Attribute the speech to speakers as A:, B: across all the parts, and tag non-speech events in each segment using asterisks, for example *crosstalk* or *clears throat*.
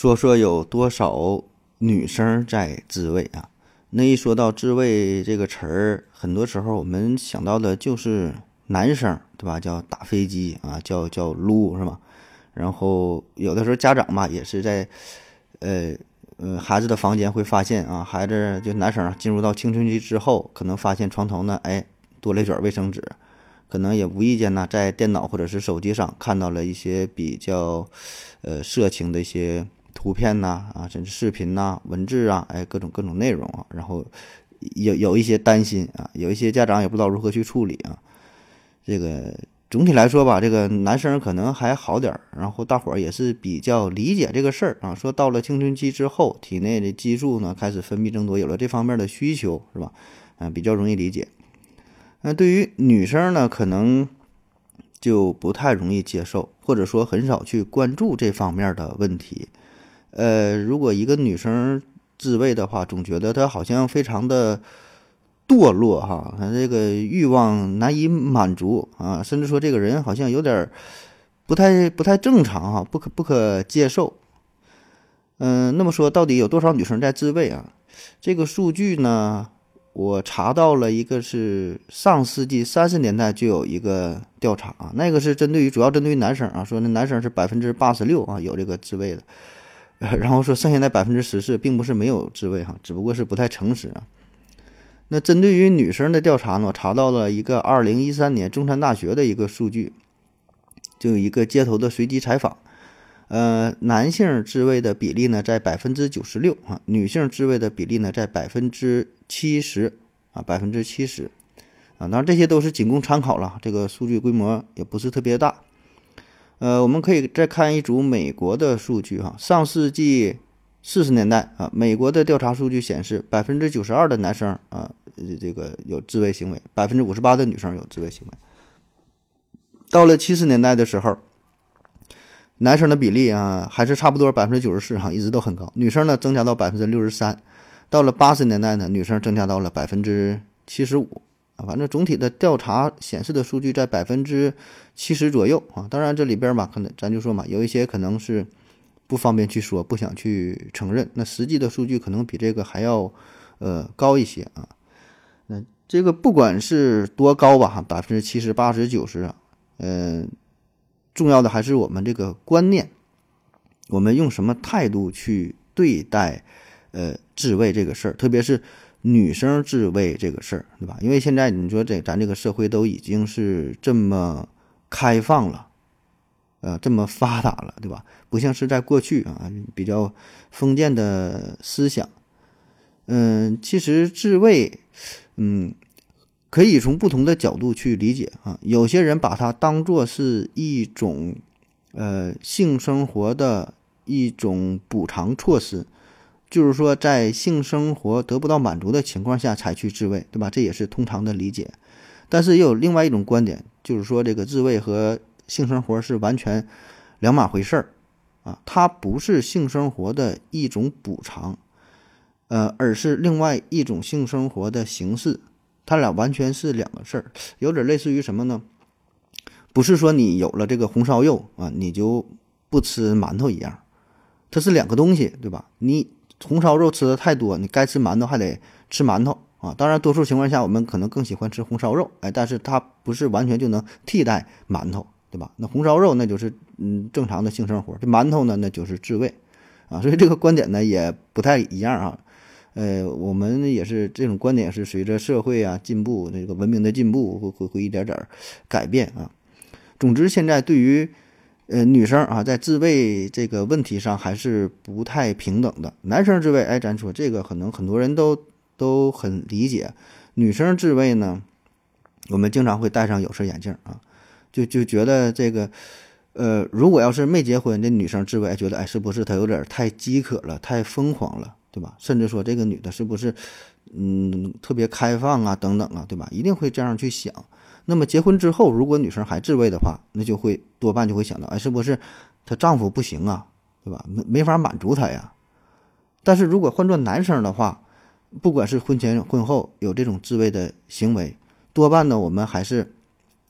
A: 说说有多少女生在自慰啊？那一说到自慰这个词儿，很多时候我们想到的就是男生，对吧？叫打飞机啊，叫叫撸是吧？然后有的时候家长嘛，也是在呃呃孩子的房间会发现啊，孩子就男生进入到青春期之后，可能发现床头呢，哎，多了一卷卫生纸，可能也无意间呢，在电脑或者是手机上看到了一些比较呃色情的一些。图片呐，啊，甚至视频呐，文字啊，哎，各种各种内容啊，然后有有一些担心啊，有一些家长也不知道如何去处理啊。这个总体来说吧，这个男生可能还好点儿，然后大伙儿也是比较理解这个事儿啊。说到了青春期之后，体内的激素呢开始分泌增多，有了这方面的需求，是吧？嗯，比较容易理解。那对于女生呢，可能就不太容易接受，或者说很少去关注这方面的问题。呃，如果一个女生自慰的话，总觉得她好像非常的堕落哈，她这个欲望难以满足啊，甚至说这个人好像有点不太不太正常哈，不可不可接受。嗯，那么说到底有多少女生在自慰啊？这个数据呢，我查到了一个是上世纪三十年代就有一个调查啊，那个是针对于主要针对于男生啊，说那男生是百分之八十六啊有这个自慰的。然后说剩下的百分之十四并不是没有自慰哈，只不过是不太诚实啊。那针对于女生的调查呢，我查到了一个二零一三年中山大学的一个数据，就有一个街头的随机采访，呃，男性自慰的比例呢在百分之九十六啊，女性自慰的比例呢在百分之七十啊，百分之七十啊，当然这些都是仅供参考了，这个数据规模也不是特别大。呃，我们可以再看一组美国的数据哈。上世纪四十年代啊，美国的调查数据显示，百分之九十二的男生啊，这个有自慰行为，百分之五十八的女生有自慰行为。到了七十年代的时候，男生的比例啊还是差不多百分之九十四哈，一直都很高。女生呢增加到百分之六十三。到了八十年代呢，女生增加到了百分之七十五。反正总体的调查显示的数据在百分之七十左右啊，当然这里边吧，可能咱就说嘛，有一些可能是不方便去说，不想去承认。那实际的数据可能比这个还要呃高一些啊。那这个不管是多高吧，哈，百分之七十、八十、九十啊，嗯，重要的还是我们这个观念，我们用什么态度去对待呃自慰这个事儿，特别是。女生自慰这个事儿，对吧？因为现在你说这咱这个社会都已经是这么开放了，呃，这么发达了，对吧？不像是在过去啊，比较封建的思想。嗯，其实自慰，嗯，可以从不同的角度去理解啊。有些人把它当做是一种，呃，性生活的一种补偿措施。就是说，在性生活得不到满足的情况下才去自慰，对吧？这也是通常的理解。但是也有另外一种观点，就是说这个自慰和性生活是完全两码回事儿啊，它不是性生活的一种补偿，呃，而是另外一种性生活的形式，它俩完全是两个事儿，有点类似于什么呢？不是说你有了这个红烧肉啊，你就不吃馒头一样，它是两个东西，对吧？你。红烧肉吃的太多，你该吃馒头还得吃馒头啊！当然，多数情况下我们可能更喜欢吃红烧肉，哎，但是它不是完全就能替代馒头，对吧？那红烧肉那就是嗯正常的性生活，这馒头呢那就是自慰啊，*laughs* 所以这个观点呢也不太一样啊。呃，我们也是这种观点是随着社会啊进步，那个文明的进步会会会一点点改变啊。总之，现在对于。呃，女生啊，在自慰这个问题上还是不太平等的。男生自慰，哎，咱说这个可能很多人都都很理解。女生自慰呢，我们经常会戴上有色眼镜啊，就就觉得这个，呃，如果要是没结婚的女生自慰，觉得哎，是不是她有点太饥渴了，太疯狂了，对吧？甚至说这个女的是不是，嗯，特别开放啊，等等啊，对吧？一定会这样去想。那么结婚之后，如果女生还自慰的话，那就会多半就会想到，哎，是不是她丈夫不行啊，对吧？没没法满足她呀。但是如果换做男生的话，不管是婚前婚后有这种自慰的行为，多半呢我们还是，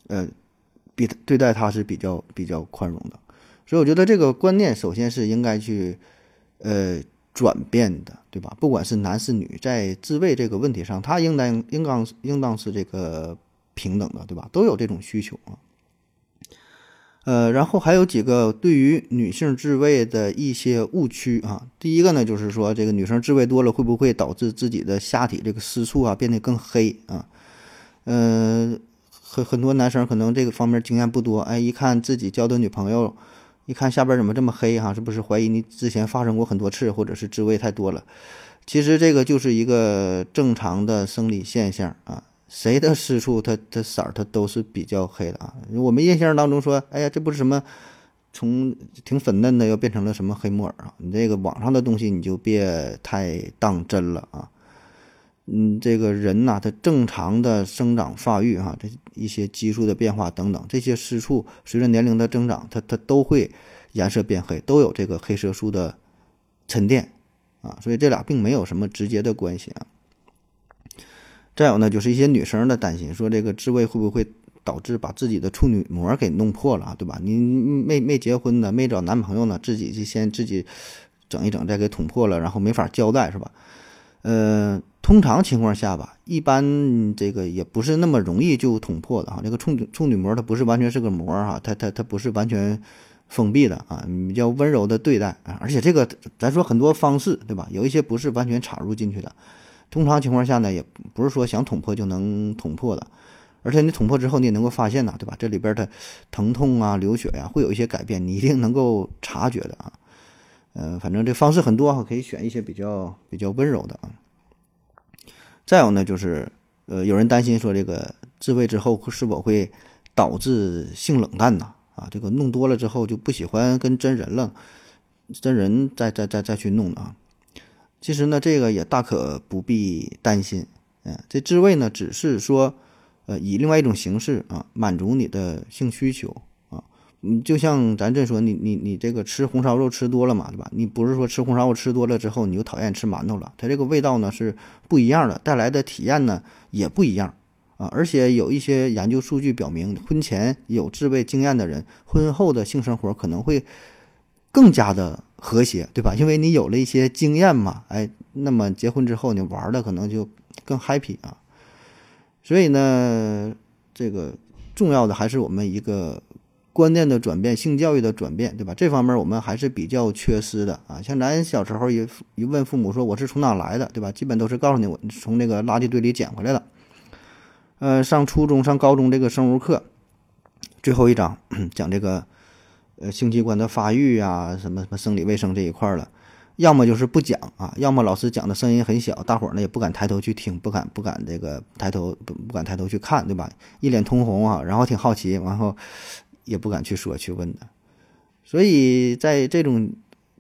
A: 呃，比对待他是比较比较宽容的。所以我觉得这个观念首先是应该去呃转变的，对吧？不管是男是女，在自慰这个问题上，他应当应当应当是这个平等的，对吧？都有这种需求啊。呃，然后还有几个对于女性自慰的一些误区啊。第一个呢，就是说这个女生自慰多了，会不会导致自己的下体这个私处啊变得更黑啊？嗯，很很多男生可能这个方面经验不多，哎，一看自己交的女朋友，一看下边怎么这么黑哈，是不是怀疑你之前发生过很多次，或者是自慰太多了？其实这个就是一个正常的生理现象啊。谁的私处，它它色儿它都是比较黑的啊。我们印象当中说，哎呀，这不是什么从挺粉嫩的，又变成了什么黑木耳啊？你这个网上的东西你就别太当真了啊。嗯，这个人呐，他正常的生长发育哈，这一些激素的变化等等，这些私处随着年龄的增长，它它都会颜色变黑，都有这个黑色素的沉淀啊。所以这俩并没有什么直接的关系啊。再有呢，就是一些女生的担心，说这个自慰会不会导致把自己的处女膜给弄破了，对吧？你没没结婚呢，没找男朋友呢，自己就先自己整一整，再给捅破了，然后没法交代，是吧？呃，通常情况下吧，一般这个也不是那么容易就捅破的哈。这个处女处女膜它不是完全是个膜哈，它它它不是完全封闭的啊，比较温柔的对待啊。而且这个咱说很多方式，对吧？有一些不是完全插入进去的。通常情况下呢，也不是说想捅破就能捅破的，而且你捅破之后，你也能够发现呐，对吧？这里边的疼痛啊、流血呀，会有一些改变，你一定能够察觉的啊。嗯，反正这方式很多哈，可以选一些比较比较温柔的啊。再有呢，就是呃，有人担心说这个自慰之后是否会导致性冷淡呢？啊，这个弄多了之后就不喜欢跟真人了，真人再再再再去弄啊。其实呢，这个也大可不必担心，嗯，这自慰呢，只是说，呃，以另外一种形式啊，满足你的性需求，你就像咱这说，你你你这个吃红烧肉吃多了嘛，对吧？你不是说吃红烧肉吃多了之后你就讨厌吃馒头了，它这个味道呢是不一样的，带来的体验呢也不一样啊，而且有一些研究数据表明，婚前有自慰经验的人，婚后的性生活可能会更加的。和谐，对吧？因为你有了一些经验嘛，哎，那么结婚之后你玩的可能就更 happy 啊。所以呢，这个重要的还是我们一个观念的转变，性教育的转变，对吧？这方面我们还是比较缺失的啊。像咱小时候一一问父母说我是从哪来的，对吧？基本都是告诉你我从那个垃圾堆里捡回来的。呃，上初中、上高中这个生物课最后一章 *clears throat* 讲这个。呃，性器官的发育啊，什么什么生理卫生这一块了，要么就是不讲啊，要么老师讲的声音很小，大伙儿呢也不敢抬头去听，不敢不敢这个抬头不不敢抬头去看，对吧？一脸通红啊，然后挺好奇，然后也不敢去说去问的。所以在这种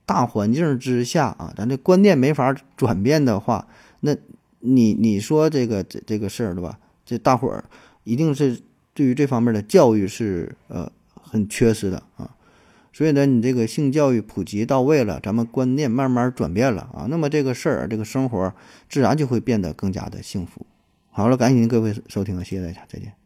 A: 大环境之下啊，咱这观念没法转变的话，那你你说这个这这个事儿对吧？这大伙儿一定是对于这方面的教育是呃很缺失的啊。所以呢，你这个性教育普及到位了，咱们观念慢慢转变了啊，那么这个事儿，这个生活自然就会变得更加的幸福。好了，感谢您各位收听，谢谢大家，再见。